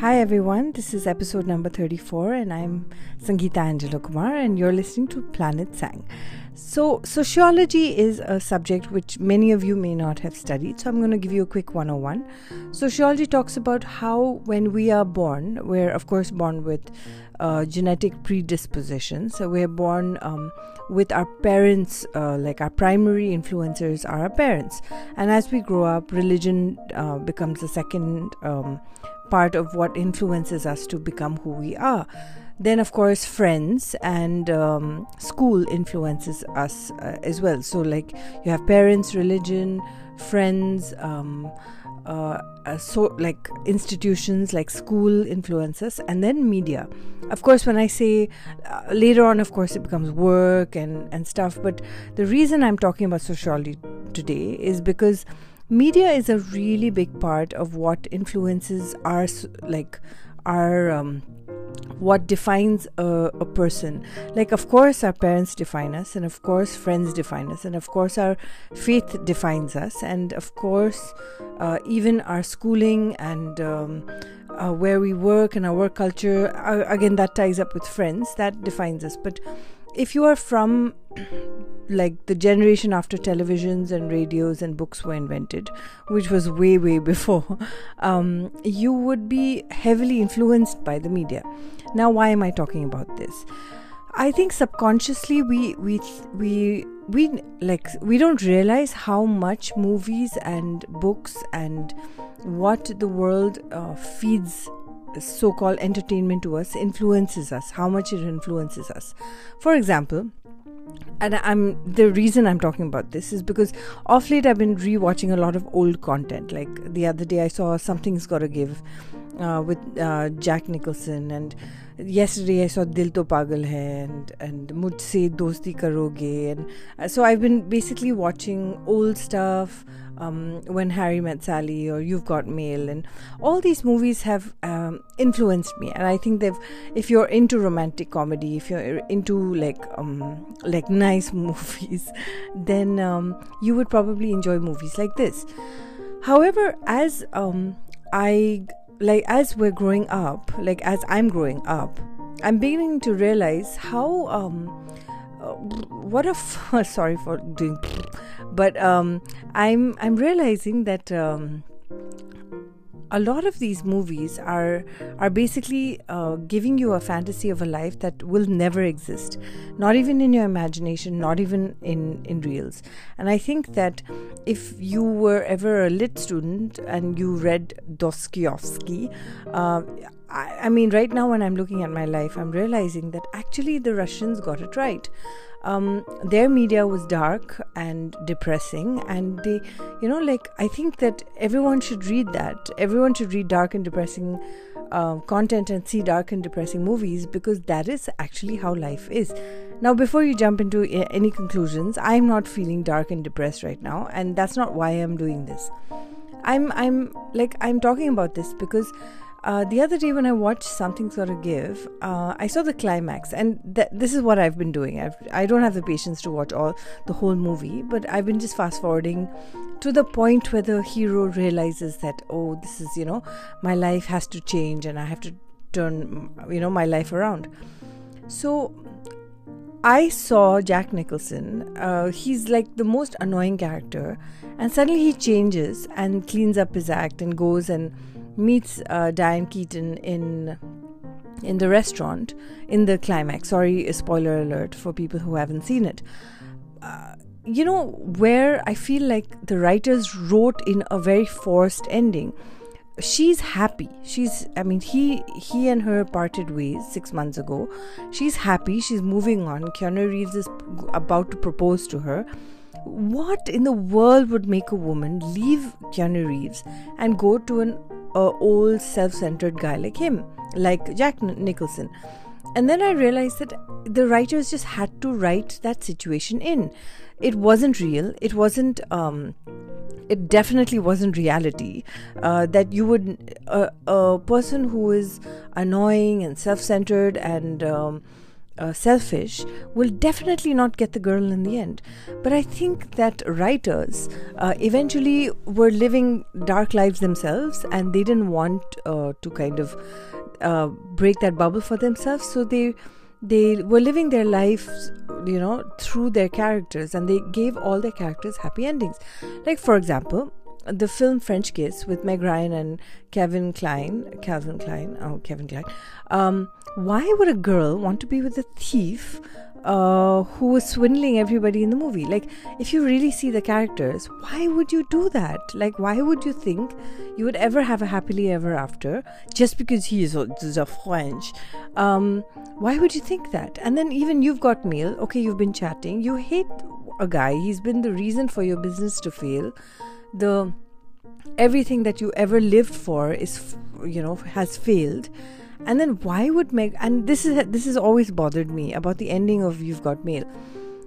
Hi everyone, this is episode number 34 and I'm Sangeeta Angelo Kumar and you're listening to Planet Sang. So, sociology is a subject which many of you may not have studied, so I'm going to give you a quick 101. Sociology talks about how when we are born, we're of course born with uh, genetic predispositions. So we're born um, with our parents, uh, like our primary influencers are our parents. And as we grow up, religion uh, becomes the second um, part of what influences us to become who we are. Then, of course, friends and um, school influences us uh, as well. So, like, you have parents, religion, friends, um, uh, uh, so like institutions like school influences and then media of course when i say uh, later on of course it becomes work and and stuff but the reason i'm talking about sociology today is because media is a really big part of what influences our like our um, what defines a, a, person. Like, of course, our parents define us, and of course, friends define us, and of course, our faith defines us, and of course, uh, even our schooling and um, uh, where we work and our work culture, uh, again, that ties up with friends, that defines us. But if you are from like the generation after televisions and radios and books were invented, which was way, way before, um, you would be heavily influenced by the media. Now, why am I talking about this? I think subconsciously we we we we like we don't realize how much movies and books and what the world uh, feeds so-called entertainment to us influences us how much it influences us for example and I'm the reason I'm talking about this is because off late I've been rewatching a lot of old content. Like the other day, I saw Something's Gotta Give uh, with uh, Jack Nicholson, and yesterday I saw Dil To Pagal Hai and and Mujhse Dosti Karoge, and uh, so I've been basically watching old stuff um, When Harry Met Sally or You've Got Mail, and all these movies have um, influenced me. And I think they've, if you're into romantic comedy, if you're into like um, like nice movies, then um, you would probably enjoy movies like this. However, as um, I like as we're growing up, like as I'm growing up, I'm beginning to realize how um, uh, what a f- sorry for doing but um, i'm i'm realizing that um, a lot of these movies are are basically uh, giving you a fantasy of a life that will never exist not even in your imagination not even in in reals and i think that if you were ever a lit student and you read dostoevsky uh, I, I mean, right now when I'm looking at my life, I'm realizing that actually the Russians got it right. Um, their media was dark and depressing, and they, you know, like I think that everyone should read that. Everyone should read dark and depressing uh, content and see dark and depressing movies because that is actually how life is. Now, before you jump into any conclusions, I'm not feeling dark and depressed right now, and that's not why I'm doing this. I'm, I'm like, I'm talking about this because uh, the other day when I watched Something's Gotta Give, uh, I saw the climax, and th- this is what I've been doing. I've, I don't have the patience to watch all the whole movie, but I've been just fast forwarding to the point where the hero realizes that oh, this is you know my life has to change, and I have to turn you know my life around. So I saw Jack Nicholson. Uh, he's like the most annoying character, and suddenly he changes and cleans up his act and goes and meets uh, Diane Keaton in in the restaurant in the climax. Sorry, spoiler alert for people who haven't seen it. Uh, you know where I feel like the writers wrote in a very forced ending. She's happy. She's I mean he he and her parted ways 6 months ago. She's happy. She's moving on. Keanu Reeves is about to propose to her what in the world would make a woman leave Keanu Reeves and go to an uh, old self-centered guy like him, like Jack Nicholson? And then I realized that the writers just had to write that situation in. It wasn't real. It wasn't. Um, it definitely wasn't reality. Uh, that you would a, a person who is annoying and self-centered and um, uh, selfish will definitely not get the girl in the end. But I think that writers uh, eventually were living dark lives themselves and they didn't want uh, to kind of uh, break that bubble for themselves. So they they were living their lives you know through their characters and they gave all their characters happy endings like for example the film French Kiss with Meg Ryan and Kevin Kline, Calvin Klein, oh Kevin Kline. Um, why would a girl want to be with a thief uh, who was swindling everybody in the movie? Like, if you really see the characters, why would you do that? Like, why would you think you would ever have a happily ever after just because he is a French? Um, why would you think that? And then even you've got mail. Okay, you've been chatting. You hate a guy. He's been the reason for your business to fail the everything that you ever lived for is you know has failed and then why would meg and this is this has always bothered me about the ending of you've got mail.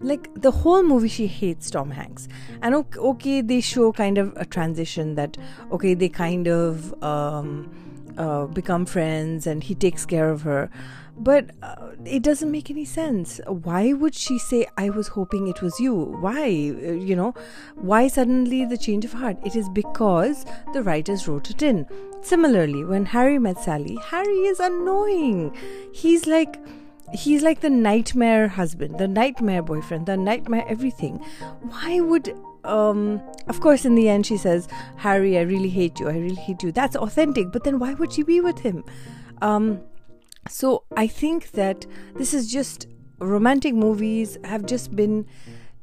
Like the whole movie she hates tom hanks. And okay, okay they show kind of a transition that okay they kind of um, uh, become friends and he takes care of her but uh, it doesn't make any sense. Why would she say, I was hoping it was you? Why? Uh, you know, why suddenly the change of heart? It is because the writers wrote it in. Similarly, when Harry met Sally, Harry is annoying. He's like, he's like the nightmare husband, the nightmare boyfriend, the nightmare everything. Why would um of course in the end she says, Harry, I really hate you, I really hate you. That's authentic, but then why would she be with him? Um so I think that this is just romantic movies have just been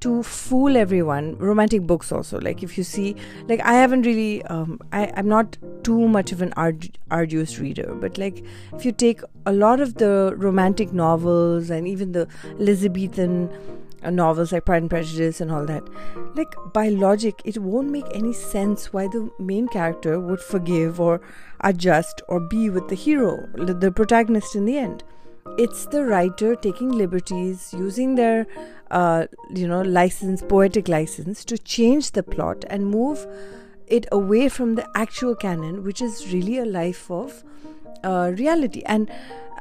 to fool everyone romantic books also. Like if you see like i haven't really um, I, i'm not too much of an ardu- arduous reader but like if you take a lot of the romantic novels and even the elizabethan novels like Pride and Prejudice and all that. Like, by logic, it won't make any sense why the main character would forgive or adjust or be with the hero, the protagonist in the end. It's the writer taking liberties, using their, uh, you know, license, poetic license, to change the plot and move it away from the actual canon, which is really a life of uh, reality. And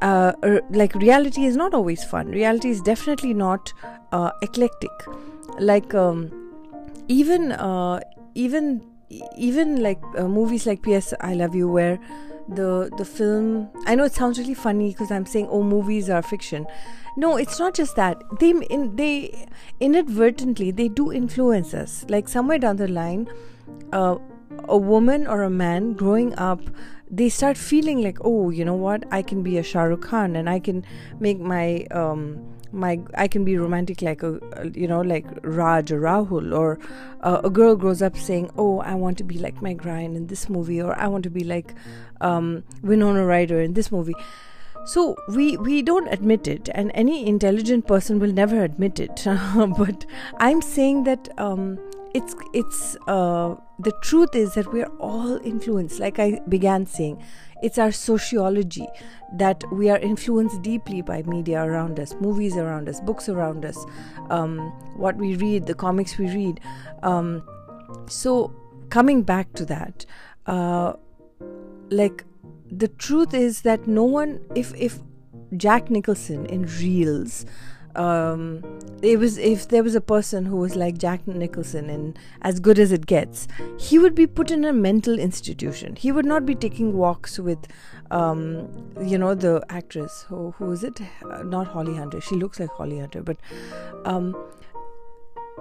uh, like reality is not always fun. Reality is definitely not uh, eclectic. Like um, even uh, even even like uh, movies like P.S. I Love You, where the the film. I know it sounds really funny because I'm saying oh movies are fiction. No, it's not just that. They in, they inadvertently they do influence us. Like somewhere down the line, uh, a woman or a man growing up they start feeling like oh you know what? I can be a shah rukh khan and i can make my um my i can be romantic like a you know like raj or rahul or uh, a girl grows up saying oh i want to be like meg ryan in this movie or i want to be like um, winona ryder in this movie. So we we don't admit it and any intelligent person will never admit it. But i'm saying that um, it's it's uh, the truth is that we're all influenced like i began saying it's our sociology that we are influenced deeply by media around us movies around us books around us um, what we read the comics we read. Um, so coming back to that uh, like the truth is that no one if if jack nicholson in reels um, it was if there was a person who was like Jack Nicholson and as good as it gets, he would be put in a mental institution. He would not be taking walks with, um, you know, the actress who who is it? Uh, not Holly Hunter. She looks like Holly Hunter, but um,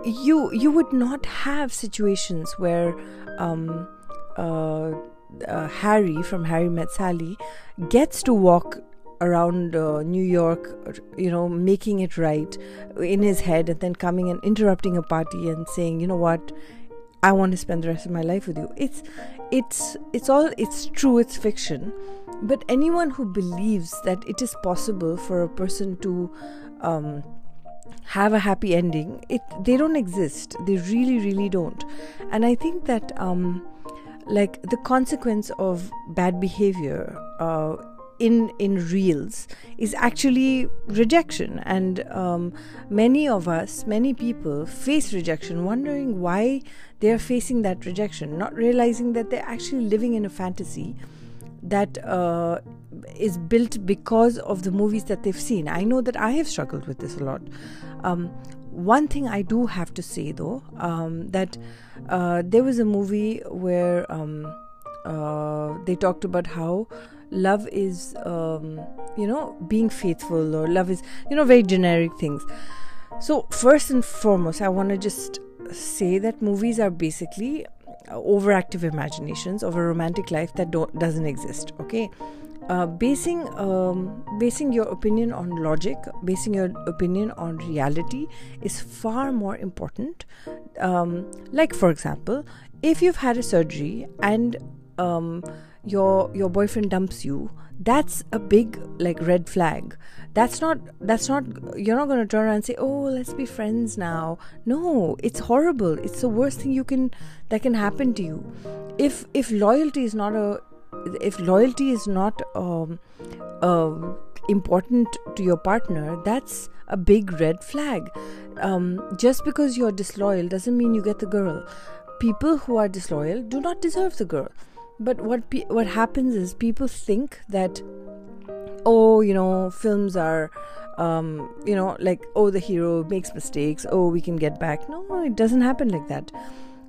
you you would not have situations where. Um, uh, uh, Harry from Harry Met Sally gets to walk around uh, New York, you know, making it right in his head, and then coming and interrupting a party and saying, you know what, I want to spend the rest of my life with you. It's, it's, it's all, it's true, it's fiction, but anyone who believes that it is possible for a person to um, have a happy ending, it they don't exist. They really, really don't. And I think that. Um, like the consequence of bad behavior uh, in in reels is actually rejection and um, many of us many people face rejection wondering why they are facing that rejection not realizing that they're actually living in a fantasy that uh, is built because of the movies that they've seen. I know that I have struggled with this a lot. Um, one thing I do have to say though, um, that uh, there was a movie where um, uh, they talked about how love is, um, you know, being faithful, or love is, you know, very generic things. So, first and foremost, I want to just say that movies are basically overactive imaginations of a romantic life that doesn't exist. Okay, uh, basing um, basing your opinion on logic, basing your opinion on reality is far more important. Um, like for example, if you've had a surgery and um, your your boyfriend dumps you, that's a big like red flag. That's not that's not you're not going to turn around and say, "Oh, let's be friends now." No, it's horrible. It's the worst thing you can that can happen to you. If if loyalty is not a if loyalty is not um, uh, important to your partner, that's a big red flag. Um, just because you're disloyal doesn't mean you get the girl. People who are disloyal do not deserve the girl. But what pe- what happens is people think that, oh, you know, films are, um, you know, like oh, the hero makes mistakes. Oh, we can get back. No, it doesn't happen like that.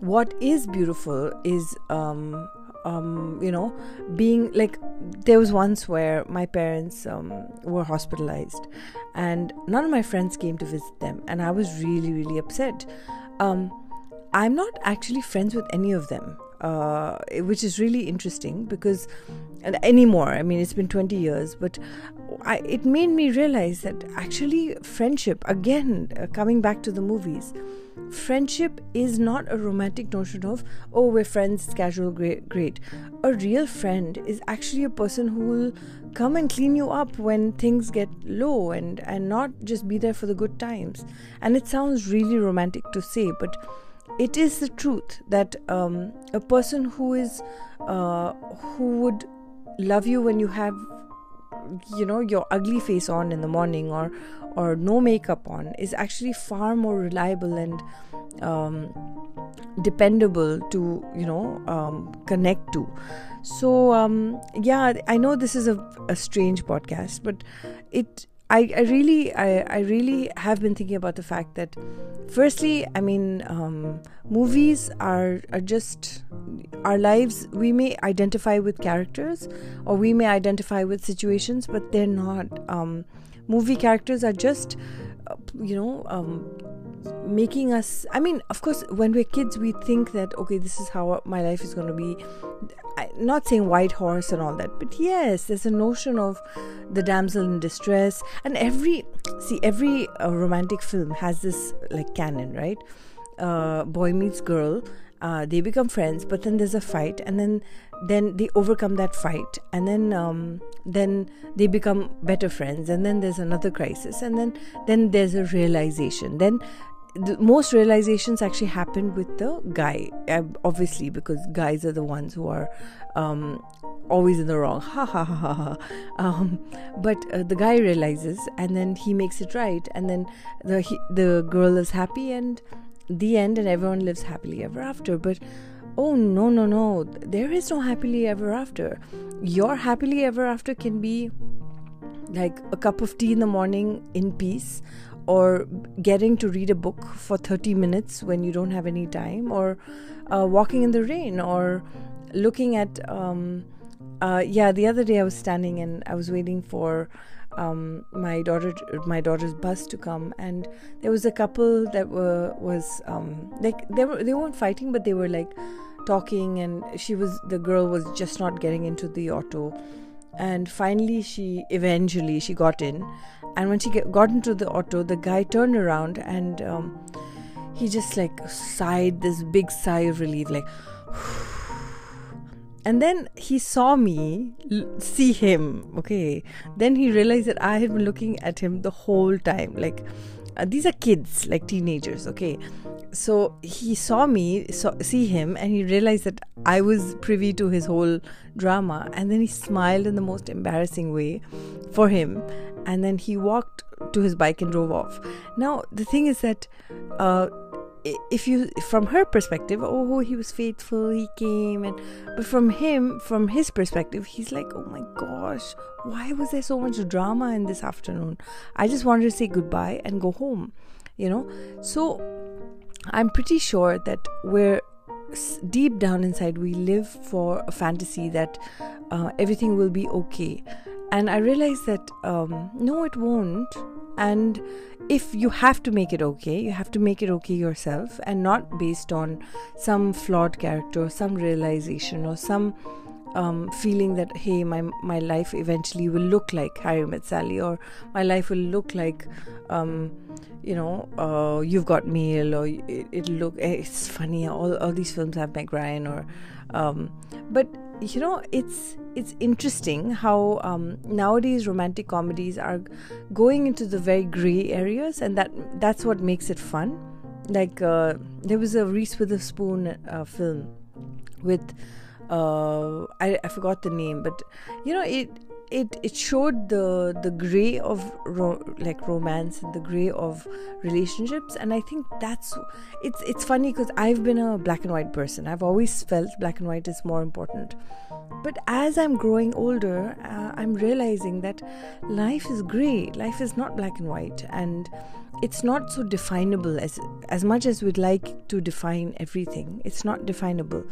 What is beautiful is um, um, you know, being like there was once where my parents um, were hospitalized, and none of my friends came to visit them, and I was really, really upset. Um, I'm not actually friends with any of them, uh, which is really interesting because anymore. I mean, it's been 20 years, but I, it made me realize that actually friendship, again, uh, coming back to the movies, friendship is not a romantic notion of oh we're friends it's casual great great a real friend is actually a person who will come and clean you up when things get low and and not just be there for the good times and it sounds really romantic to say but it is the truth that um, a person who is uh, who would love you when you have you know your ugly face on in the morning or or no makeup on is actually far more reliable and um, dependable to you know um, connect to. So um, yeah i know this is a, a strange podcast but it I, I really I, I really have been thinking about the fact that firstly I mean um, movies are are just our lives we may identify with characters or we may identify with situations but they're not um, movie characters are just you know um, making us i mean of course when we're kids we think that okay this is how my life is going to be. I, not saying white horse and all that but yes there's a notion of the damsel in distress. And every see every uh, romantic film has this like canon right? Uh, boy meets girl uh, they become friends but then there's a fight and then then they overcome that fight and then um, then they become better friends and then there's another crisis and then then there's a realization then the most realizations actually happen with the guy uh, obviously because guys are the ones who are um, always in the wrong ha ha ha ha. Um, but uh, the guy realizes and then he makes it right and then the he, the girl is happy and the end and everyone lives happily ever after but oh no no no there is no happily ever after your happily ever after can be like a cup of tea in the morning in peace or getting to read a book for 30 minutes when you don't have any time, or uh, walking in the rain, or looking at. Um, uh, yeah, the other day I was standing and I was waiting for um, my daughter, my daughter's bus to come, and there was a couple that were was um, like they were they weren't fighting, but they were like talking, and she was the girl was just not getting into the auto, and finally she eventually she got in. And when she get, got into the auto the guy turned around and um, he just like sighed this big sigh of relief like and then he saw me see him okay? Then he realized that i had been looking at him the whole time. Like uh, these are kids like teenagers okay? So he saw me saw, see him and he realized that i was privy to his whole drama. And then he smiled in the most embarrassing way for him. And then he walked to his bike and drove off. Now the thing is that uh, if you from her perspective oh he was faithful he came and but from him from his perspective he's like oh my gosh why was there so much drama in this afternoon? I just wanted to say goodbye and go home you know? So i'm pretty sure that we're deep down inside we live for a fantasy that uh, everything will be okay. And i realized that um, no it won't. And if you have to make it okay, you have to make it okay yourself and not based on some flawed character, some realization, or some um, feeling that hey, my my life eventually will look like Harry Met Sally, or my life will look like, um, you know, uh, You've Got Mail, or it, it look eh, it's funny. All all these films have Meg Ryan, or um, but you know it's it's interesting how um, nowadays romantic comedies are going into the very gray areas and that that's what makes it fun. Like uh, there was a reese witherspoon uh, film with uh, I, I forgot the name but you know it it it showed the the gray of ro- like romance and the gray of relationships and i think that's it's it's funny because i've been a black and white person. I've always felt black and white is more important. But as i'm growing older uh, i'm realizing that life is gray. Life is not black and white and it's not so definable as as much as we'd like to define everything. It's not definable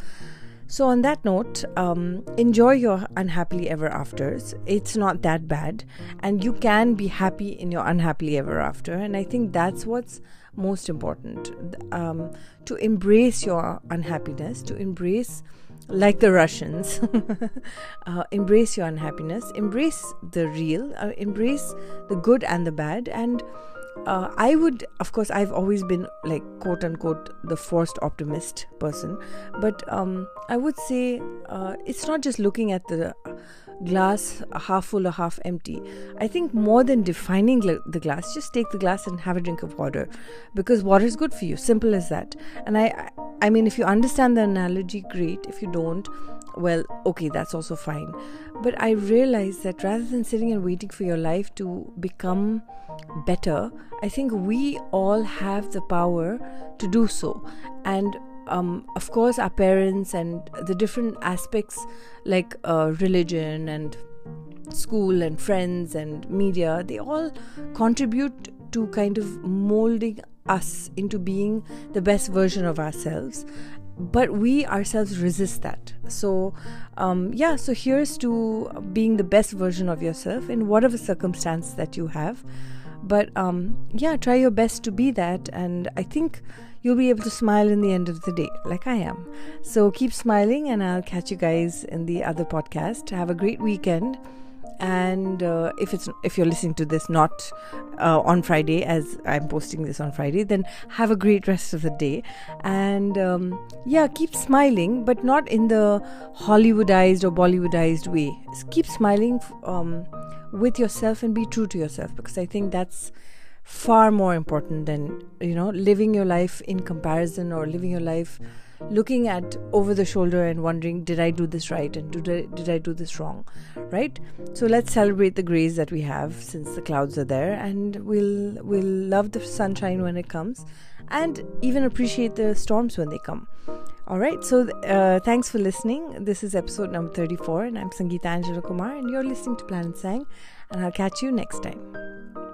so, on that note, um, enjoy your unhappily ever afters. It's not that bad, and you can be happy in your unhappily ever after. And I think that's what's most important um, to embrace your unhappiness, to embrace, like the Russians, uh, embrace your unhappiness, embrace the real, uh, embrace the good and the bad, and uh, I would, of course, I've always been like quote unquote the forced optimist person, but um, I would say uh, it's not just looking at the glass half full or half empty. I think more than defining the glass, just take the glass and have a drink of water because water is good for you. Simple as that. And I, I mean, if you understand the analogy, great. If you don't, well, okay, that's also fine. But I realized that rather than sitting and waiting for your life to become better, I think we all have the power to do so. And um, of course, our parents and the different aspects like uh, religion and school and friends and media, they all contribute to kind of molding us into being the best version of ourselves but we ourselves resist that. So um, yeah so here's to being the best version of yourself in whatever circumstance that you have. But um, yeah try your best to be that and i think you'll be able to smile in the end of the day like i am. So keep smiling and i'll catch you guys in the other podcast. Have a great weekend and uh, if it's if you're listening to this not uh, on friday as i'm posting this on friday then have a great rest of the day. And um, yeah keep smiling but not in the hollywoodized or bollywoodized way. Keep smiling um, with yourself and be true to yourself because i think that's far more important than you know living your life in comparison or living your life looking at over the shoulder and wondering did i do this right and did I, did I do this wrong right? So let's celebrate the grays that we have since the clouds are there and we'll we'll love the sunshine when it comes and even appreciate the storms when they come. All right so uh, thanks for listening. This is episode number 34 and i'm sangeeta angela kumar and you're listening to planet sang and i'll catch you next time